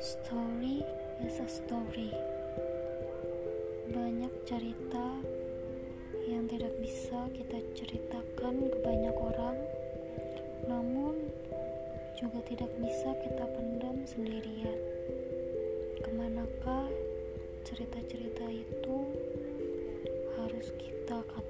Story is a story. Banyak cerita yang tidak bisa kita ceritakan ke banyak orang, namun juga tidak bisa kita pendam sendirian. Ke manakah cerita-cerita itu harus kita katakan?